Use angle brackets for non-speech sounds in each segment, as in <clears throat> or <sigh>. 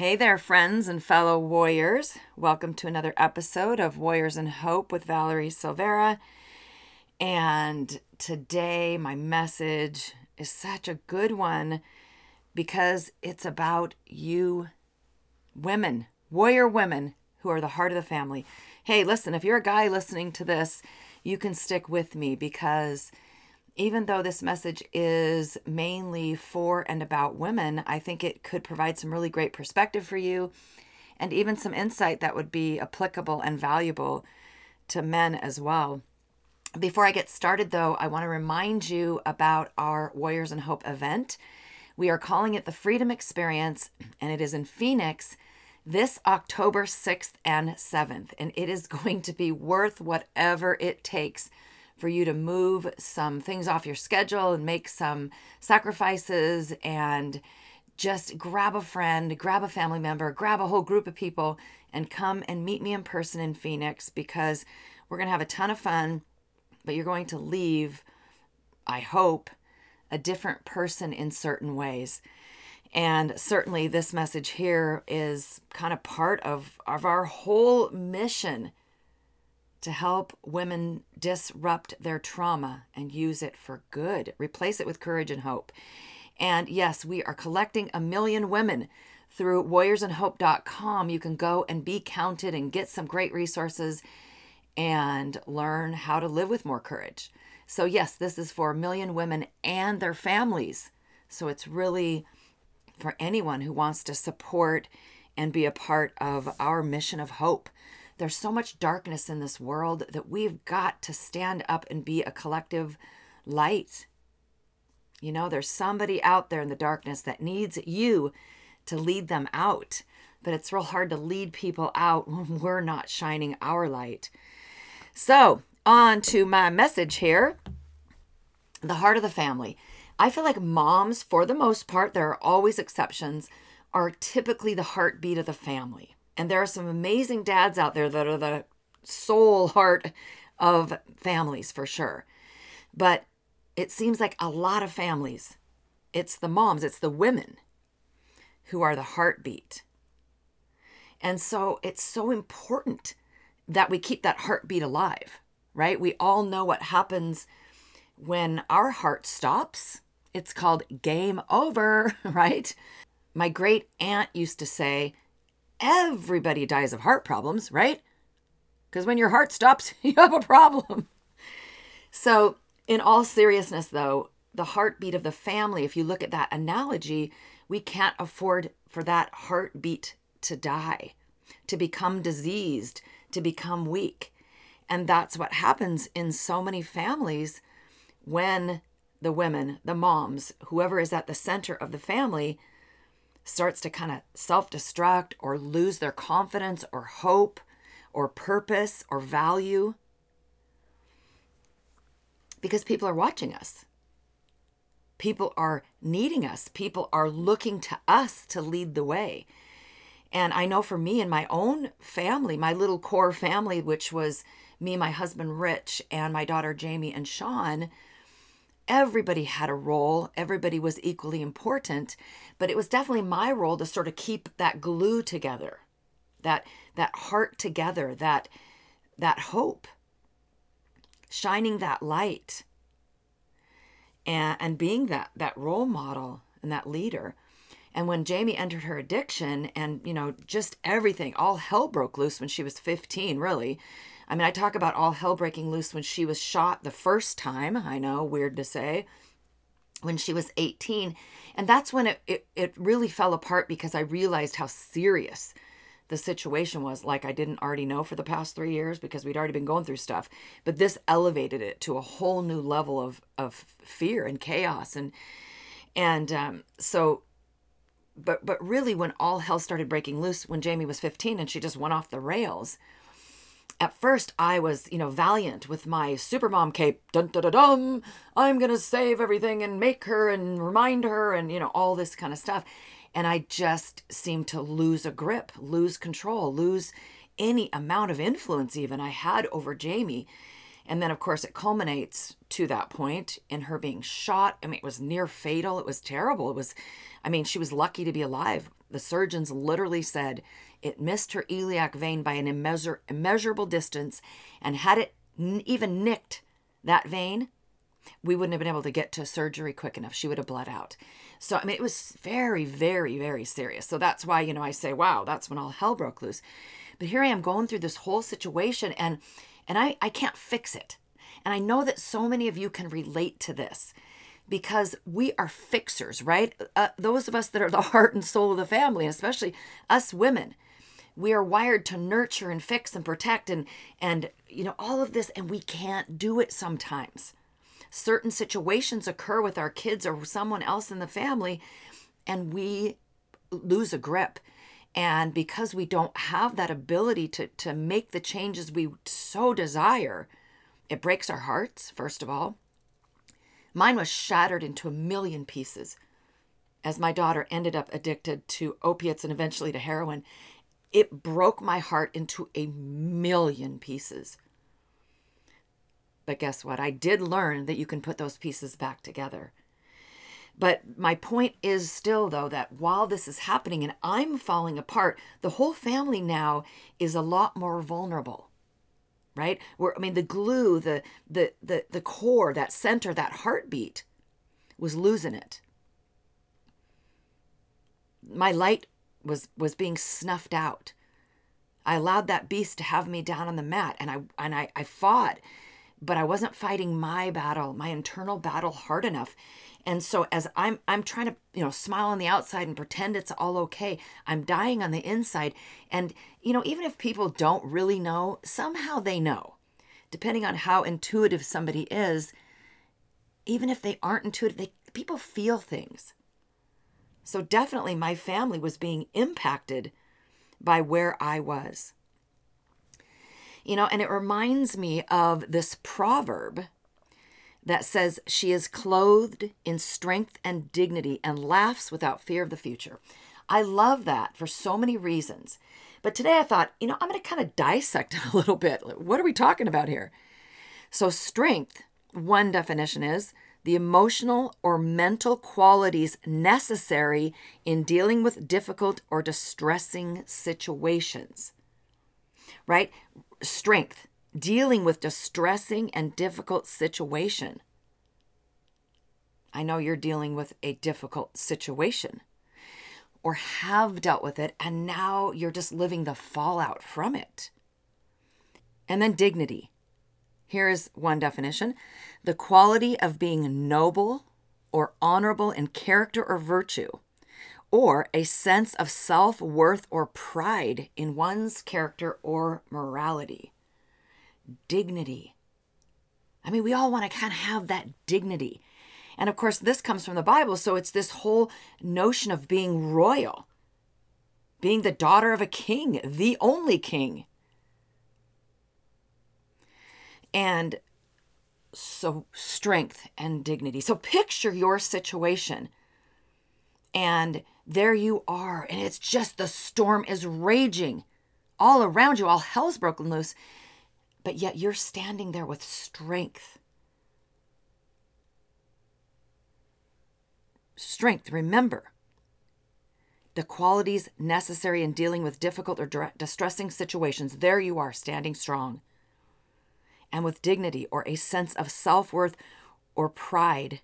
Hey there, friends and fellow warriors. Welcome to another episode of Warriors in Hope with Valerie Silveira. And today, my message is such a good one because it's about you women, warrior women who are the heart of the family. Hey, listen, if you're a guy listening to this, you can stick with me because even though this message is mainly for and about women, I think it could provide some really great perspective for you and even some insight that would be applicable and valuable to men as well. Before I get started, though, I want to remind you about our Warriors in Hope event. We are calling it the Freedom Experience, and it is in Phoenix this October 6th and 7th. And it is <laughs> going to be worth whatever it takes for you to move some things off your schedule and make some sacrifices and just grab a friend, grab a family member, grab a whole group of people, and come and meet me in person in Phoenix because we're going to have a ton of fun but you're going to leave, I hope, a different person in certain ways. And certainly, this message here is kind of part of, of our whole mission to help women disrupt their trauma and use it for good, replace it with courage and hope. And yes, we are collecting a million women through warriorsinhope.com. You can go and be counted and get some great resources and learn how to live with more courage. So, yes, this is for a million women and their families. So, it's really for anyone who wants to support and be a part of our mission of hope. There's so much darkness in this world that we've got to stand up and be a collective light. You know, there's somebody out there in the darkness that needs you to lead them out. But it's real hard to lead people out when <laughs> we're not shining our light. So, on to my message here the heart of the family. I feel like moms, for the most part, there are always exceptions, are typically the heartbeat of the family. And there are some amazing dads out there that are the sole heart of families for sure. But it seems like a lot of families, it's the moms, it's the women who are the heartbeat. And so it's so important that we keep that heartbeat alive, right? We all know what happens when our heart stops. It's called game over, <laughs> right? My great aunt used to say, everybody dies of heart problems, right? Because when your heart stops, <laughs> you have a problem. So, in all seriousness, though, the heartbeat of the family, if you look at that analogy, we can't afford for that heartbeat to die, to become diseased, to become weak. And that's what happens in so many families when the women, the moms, whoever is at the center of the family, starts to kind of self destruct or lose their confidence or hope or purpose or value because people are watching us. People are needing us. People are looking to us to lead the way. And I know for me and my own family, my little core family, which was me, my husband Rich, and my daughter Jamie and Sean, everybody had a role. Everybody was equally important. But it was definitely my role to sort of keep that glue together, that that heart together, that that hope, shining that light, and, and being that that role model and that leader. And when Jamie entered her addiction and, you know, just everything, all hell broke loose when she was 15, really. I mean, I talk about all hell breaking loose when she was shot the first time. I know, weird to say. When she was 18. And that's when it, it, it really fell apart because I realized how serious the situation was. Like I didn't already know for the past three years because we'd already been going through stuff. But this elevated it to a whole new level of, of fear and chaos. And, and um, so but but really when all hell started breaking loose when Jamie was 15 and she just went off the rails at first I was, you know, valiant with my supermom cape. Dun dun dun dum. I'm gonna save everything and make her and remind her and you know all this kind of stuff. And I just seemed to lose a grip, lose control, lose any amount of influence even I had over Jamie. And then, of course, it culminates to that point in her being shot. I mean, it was near fatal. It was terrible. It was, I mean, she was lucky to be alive. The surgeons literally said it missed her iliac vein by an immeasur- immeasurable distance. And had it n- even nicked that vein, we wouldn't have been able to get to surgery quick enough. She would have bled out. So, I mean, it was very, very, very serious. So that's why, you know, I say, wow, that's when all hell broke loose. But here I am going through this whole situation and and I, I can't fix it. And I know that so many of you can relate to this because we are fixers, right? Uh, those of us that are the <laughs> heart and soul of the family, especially us women, we are wired to nurture and fix and protect and and you know all of this and we can't do it sometimes certain situations occur with our kids or someone else in the family and we lose a grip and because we don't have that ability to to make the changes we so desire it breaks our hearts first of all mine was shattered into a million pieces as my daughter ended up addicted to opiates and eventually to heroin it broke my heart into a million pieces but guess what? I did learn that you can put those pieces back together. But my point is still, though, that while this is happening and I'm falling apart, the whole family now is a lot more vulnerable. Right? Where I mean the glue, the the the the core, that center, that heartbeat was losing it. My light was was being snuffed out. I allowed that beast to have me down on the mat and I and I, I fought but I wasn't fighting my battle, my internal battle hard enough. And so as I'm I'm trying to, you know, smile on the outside and pretend it's all okay, I'm dying on the inside. And you know, even if people don't really know, somehow they know. Depending on how intuitive somebody is, even if they aren't intuitive, they people feel things. So definitely my family was being impacted by where I was. You know, and it reminds me of this proverb that says, She is clothed in strength and dignity and laughs without fear of the future. I love that for so many reasons. But today I thought, you know, I'm going to kind of dissect <laughs> it a little bit. What are we talking about here? So, strength, one definition is the emotional or mental qualities necessary in dealing with difficult or distressing situations. Right? strength dealing with distressing and difficult situation. I know you're dealing with a difficult situation or have dealt with it, and now you're just living the fallout from it. And then dignity. Here is one definition the quality of being noble or honorable in character or virtue, or a sense of self worth or pride in one's character or morality. Dignity. I mean, we all want to kind of have that dignity. And of course, this comes from the Bible. So it's this whole notion of being royal, being the daughter of a king, the only king. And so, strength and dignity. So, picture your situation. And there you are. And it's just the storm is raging all around you. All hell's broken loose. But yet you're standing there with strength. Strength, remember the qualities necessary in dealing with difficult or distressing situations. There you are, standing strong. And with dignity or a sense of self worth or pride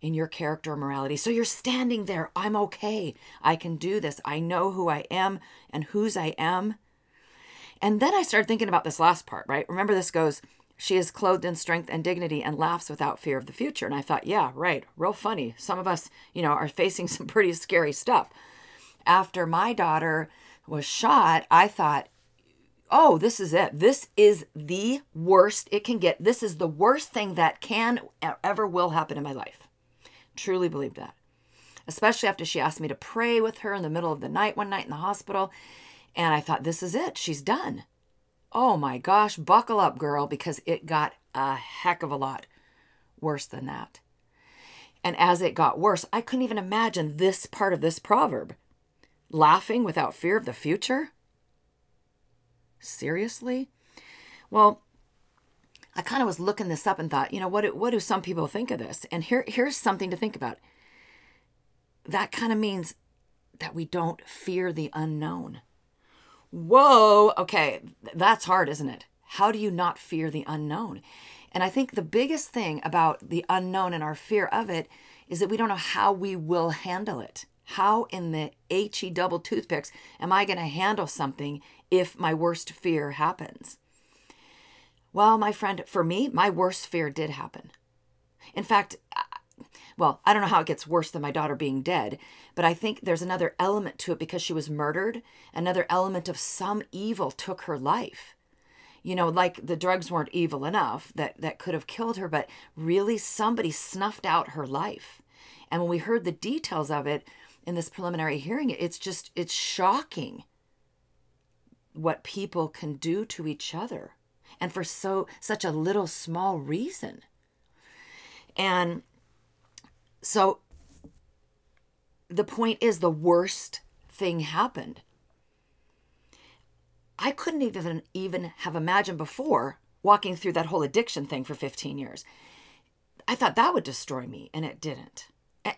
in your character or morality. So you're standing there. I'm okay. I can do this. I know who I am and whose I am. And then I started thinking about this last part, right? Remember, this goes, she is clothed in strength and dignity and laughs without fear of the future. And I thought, yeah, right, real funny. Some of us, you know, are facing <laughs> some pretty scary stuff. After my daughter was shot, I thought, oh, this is it. This is the worst it can get. This is the worst thing that can ever will happen in my life. Truly believe that. Especially after she asked me to pray with her in the middle of the night one night in the hospital. And I thought, this is it. She's done. Oh my gosh, buckle up, girl, because it got a heck of a lot worse than that. And as it got worse, I couldn't even imagine this part of this proverb laughing without fear of the future. Seriously? Well, I kind of was looking this up and thought, you know, what do, what do some people think of this? And here here's something to think about. That kind of means that we don't fear the unknown. Whoa, okay, that's hard, isn't it? How do you not fear the unknown? And I think the biggest thing about the unknown and our fear of it is that we don't know how we will handle it. How in the HE double toothpicks am I going to handle something if my worst fear happens? Well, my friend, for me, my worst fear did happen. In fact, well, I don't know how it gets worse than my daughter being dead, but I think there's another element to it because she was murdered. Another element of some evil took her life. You know, like the drugs weren't evil enough that, that could have killed her, but really somebody snuffed out her life. And when we heard the details of it in this preliminary hearing, it's just, it's shocking what people can do to each other and for so such a little small reason. And so the point is the worst thing happened. I couldn't even even have imagined before walking through that whole addiction thing for 15 years. I thought that would destroy me and it didn't.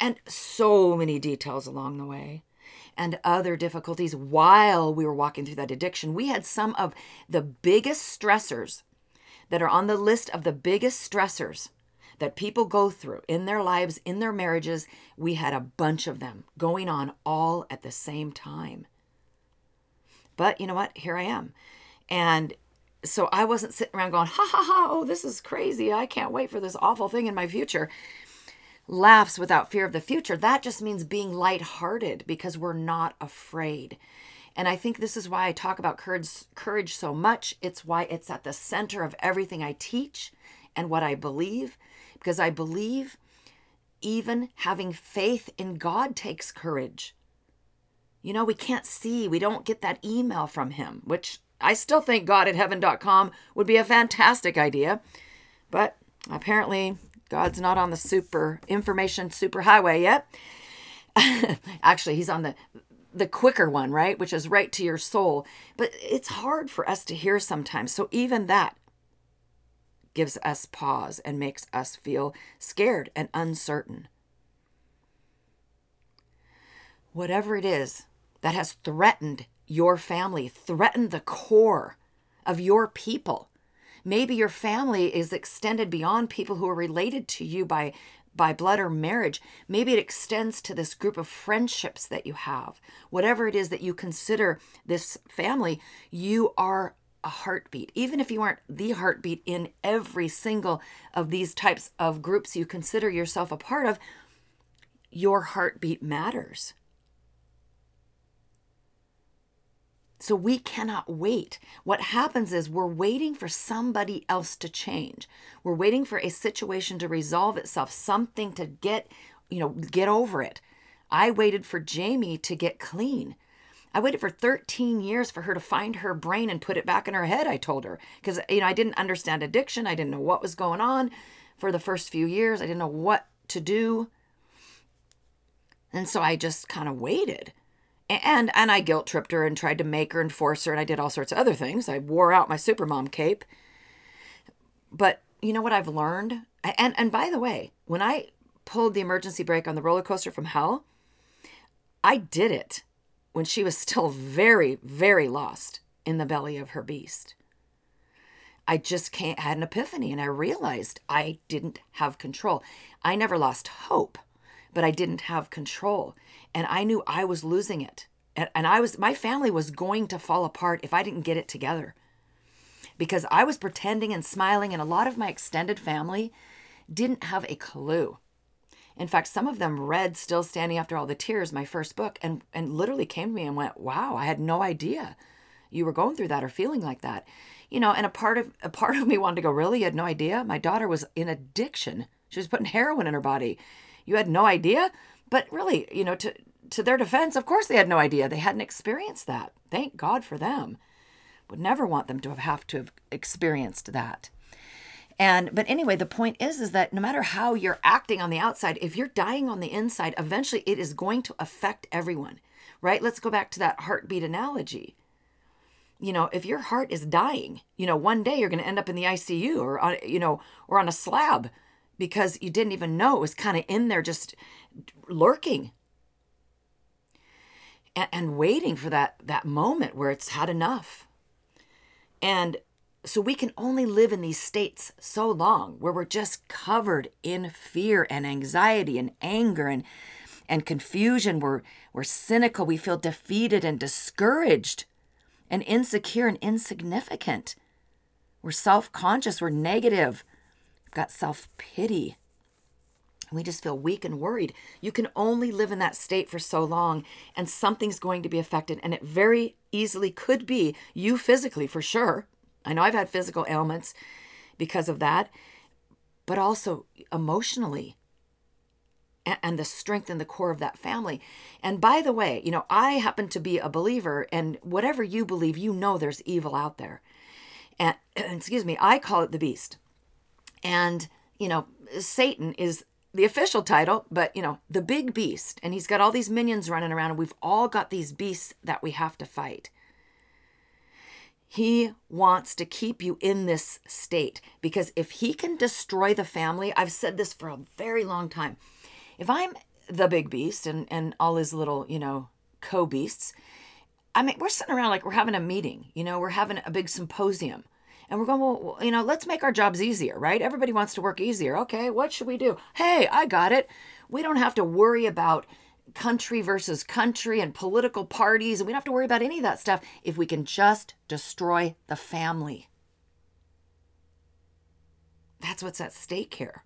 And so many details along the way and other difficulties while we were walking through that addiction. We had some of the biggest stressors that are on the list of the biggest stressors that people go through in their lives, in their marriages. We had a bunch of them going on all at the same time. But you know what? Here I am. And so I wasn't sitting around going, ha ha ha, oh, this is crazy. I can't wait for this awful thing in my future laughs without fear of the future, that just means being lighthearted because we're not afraid. And I think this is why I talk about courage, courage so much. It's why it's at the center of everything I teach and what I believe, because I believe even having faith in God takes courage. You know, we can't see, we don't get that email from Him, which I still think God at heaven.com would be a fantastic idea. But apparently, God's not on the super information super highway yet. <laughs> Actually, he's on the the quicker one, right? Which is right to your soul. But it's hard for us to hear sometimes. So even that gives us pause and makes us feel scared and uncertain. Whatever it is that has threatened your family, threatened the core of your people, Maybe your family is extended beyond people who are related to you by by blood or marriage. Maybe it extends to this group of friendships that you have. Whatever it is that you consider this family, you are a heartbeat. Even if you aren't the heartbeat in every single of these types of groups you consider yourself a part of, your heartbeat matters. So we cannot wait. What happens is we're waiting for somebody else to change. We're waiting for a situation to resolve itself, something to get, you know, get over it. I waited for Jamie to get clean. I waited for 13 years for her to find her brain and put it back in her head, I told her. Because, you know, I didn't understand addiction. I didn't know what was going on for the first few years. I didn't know what to do. And so I just kind of waited and and I guilt tripped her and tried to make her and force her and I did all sorts of other things. I wore out my supermom cape. But you know what I've learned? And and by the way, when I pulled the emergency brake on the roller coaster from hell, I did it when she was still very very lost in the belly of her beast. I just can't had an epiphany and I realized I didn't have control. I never lost hope but I didn't have control. And I knew I was losing it. And, and I was, my family was going to fall apart if I didn't get it together. Because I was pretending and smiling, and a lot of my extended family didn't have a clue. In fact, some of them read Still Standing After All the Tears, my first book, and, and literally came to me and went, Wow, I had no idea you were going through that or feeling like that. You know, and a part of a part <laughs> of me wanted to go, Really? You had no idea? My daughter was in addiction. She was putting heroin in her body. You had no idea? But really, you know, to to their defense, of course they had no idea. They hadn't experienced that. Thank God for them. Would never want them to have, have to have experienced that. And but anyway, the point is is that no matter how you're acting on the outside, if you're dying on the inside, eventually it is going to affect everyone. Right? Let's go back to that heartbeat analogy. you know, if your heart is dying, you know, one day you're going to end up in the ICU or on, you know, or on a slab because you didn't even know it was kind of in there just lurking and, and waiting for that that moment where it's had enough. And so we can only live in these states so long where we're just covered in fear and anxiety and anger and and confusion. We're we're cynical, we feel defeated and discouraged and insecure and insignificant. We're self-conscious, we're negative. We've got self-pity. We just feel weak and worried. You can only live in that state for so long, and something's going to be affected. And it very easily could be you physically, for sure. I know I've had physical ailments because of that, but also emotionally and the strength and the core of that family. And by the way, you know, I happen to be a believer, and whatever you believe, you know there's evil out there. And <clears throat> excuse me, I call it the beast. And, you know, Satan is the official title, but, you know, the big beast. And he's got all these minions running around, and we've all got these beasts that we have to fight. He wants to keep you in this state because if he can destroy the family, I've said this for a very long time. If I'm the big beast and, and all his little, you know, co beasts, I mean, we're sitting around like we're having a meeting, you know, we're having a big symposium. And we're going, well, you know, let's make our jobs easier, right? Everybody wants to work easier. Okay, what should we do? Hey, I got it. We don't have to worry about country versus country and political parties, and we don't have to worry about any of that stuff if we can just destroy the family. That's what's at stake here.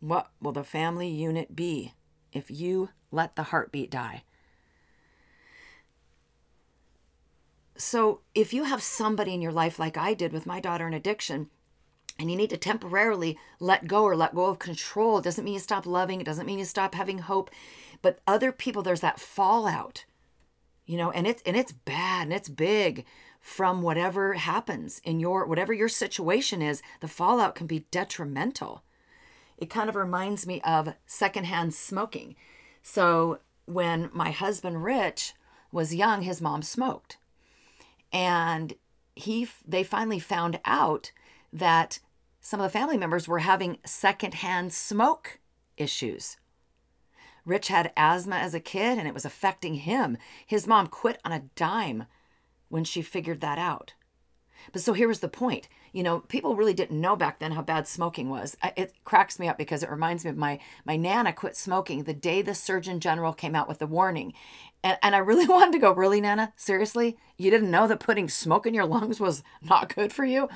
What will the family unit be if you let the heartbeat die? So, if you have somebody in your life like I did with my daughter in addiction, and you need to temporarily let go or let go of control. It doesn't mean you stop loving, it doesn't mean you stop having hope. But other people, there's that fallout, you know, and it's and it's bad and it's big from whatever happens in your whatever your situation is, the fallout can be detrimental. It kind of reminds me of secondhand smoking. So when my husband Rich was young, his mom smoked. And he they finally found out that some of the family members were having secondhand smoke issues. Rich had asthma as a kid and it was affecting him. His mom quit on a dime when she figured that out. But so here was the point. You know, people really didn't know back then how bad smoking was. It cracks me up because it reminds me of my my nana quit smoking the day the Surgeon General came out with the warning. And, and I really <laughs> wanted to go, really, Nana? Seriously? You didn't know that putting smoke in your lungs was not good for you?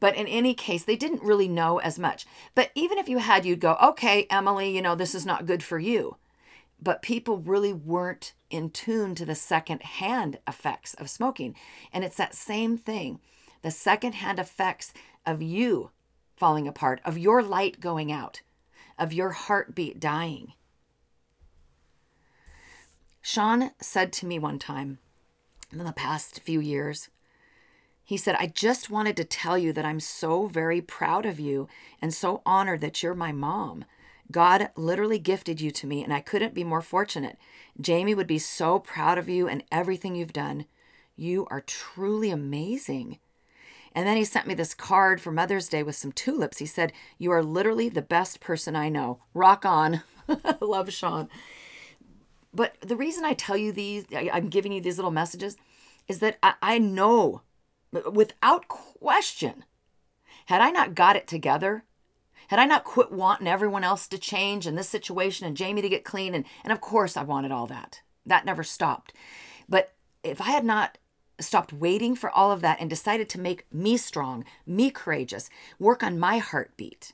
But in any case, they didn't really know as much. But even if you had, you'd go, okay, Emily, you know, this is not good for you. But people really weren't in tune to the second-hand effects of smoking. And it's that same thing the second-hand effects of you falling apart, of your light going out, of your heartbeat dying. Sean said to me one time in the past few years, he said, I just wanted to tell you that I'm so very proud of you and so honored that you're my mom. God literally gifted you to me, and I couldn't be more fortunate. Jamie would be so proud of you and everything you've done. You are truly amazing. And then he sent me this card for Mother's Day with some tulips. He said, You are literally the best person I know. Rock on. <laughs> Love Sean. But the reason I tell you these, I'm giving you these little messages, is that I, I know without question, had I not got it together, had I not quit wanting everyone else to change in this situation and Jamie to get clean, and, and of course I wanted all that. That never stopped. But if I had not stopped waiting for all of that and decided to make me strong, me courageous, work on my heartbeat,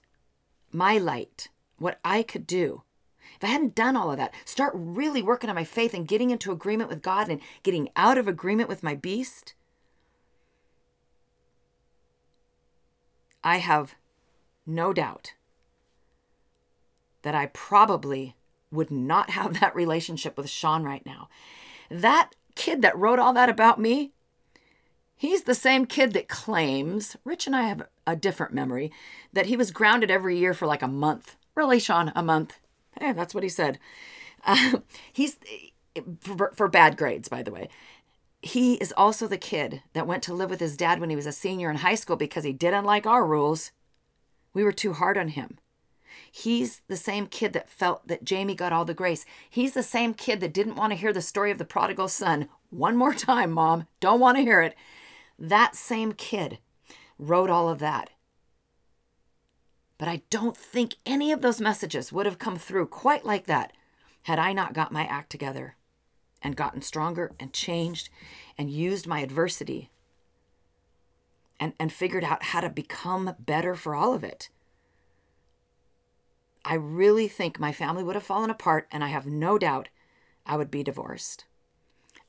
my light, what I could do. If I hadn't done all of that, start really working on my faith and getting into agreement with God and getting out of agreement with my beast, I have no doubt that I probably would not have that relationship with Sean right now. That kid that wrote all that about me, he's the same kid that claims, Rich and I have a different memory, that he was grounded every year for like a month. Really, Sean, a month. Hey, that's what he said. Uh, <laughs> he's for, for bad grades, by the way. He is also the kid that went to live with his dad when he was a senior in high school because he didn't like our rules. We were too hard on him. He's the same kid that felt that Jamie got all the grace. He's the same kid that didn't want to hear the story of the prodigal son. One more <laughs> time, mom. Don't want to hear it. That same kid wrote all of that. But I don't think any of those messages would have come through quite like that had I not got my act together and gotten stronger and changed and used my adversity and, and figured out how to become better for all of it. I really think my family would have fallen apart, and I have no doubt I would be divorced.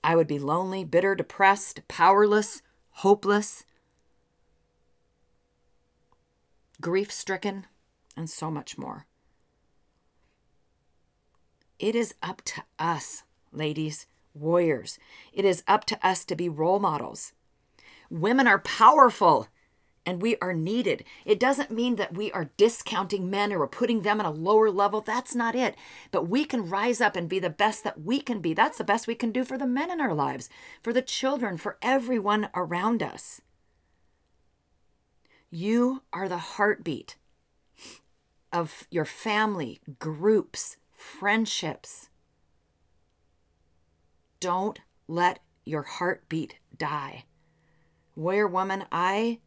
I would be lonely, bitter, depressed, powerless, hopeless, grief stricken, and so much more. It is up to us, ladies, warriors. It is up to us to be role models. Women are powerful and we are needed. It doesn't mean that we are discounting men or putting them on a lower level. That's not it. But we can rise up and be the best that we can be. That's the best we can do for the men in our lives, for the children, for everyone around us. You are the heartbeat of your family, groups, friendships. Don't let your heartbeat die. Warrior woman, I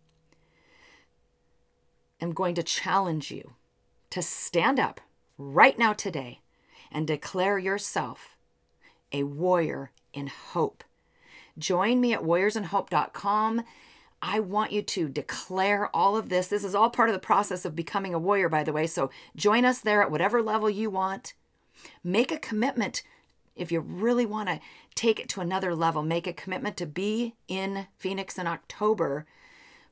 am going to challenge you to stand up right now today and declare yourself a warrior in hope. Join me at warriorsinhope.com. I want you to declare all of this. This is all part of the process of becoming a warrior, by the way. So join us there at whatever level you want. Make a commitment if you really want to take it to another level. Make a commitment to be in Phoenix in October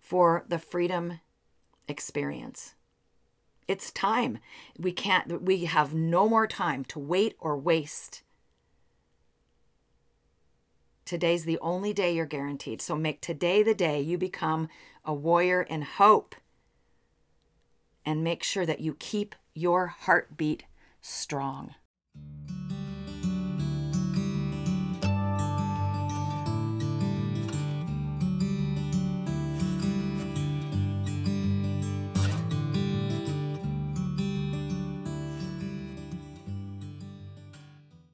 for the Freedom experience. It's time. We can't, we have no more time to wait or waste. Today's the only day you're guaranteed. So make today the day you become a warrior in hope. And make sure that you keep your heartbeat strong.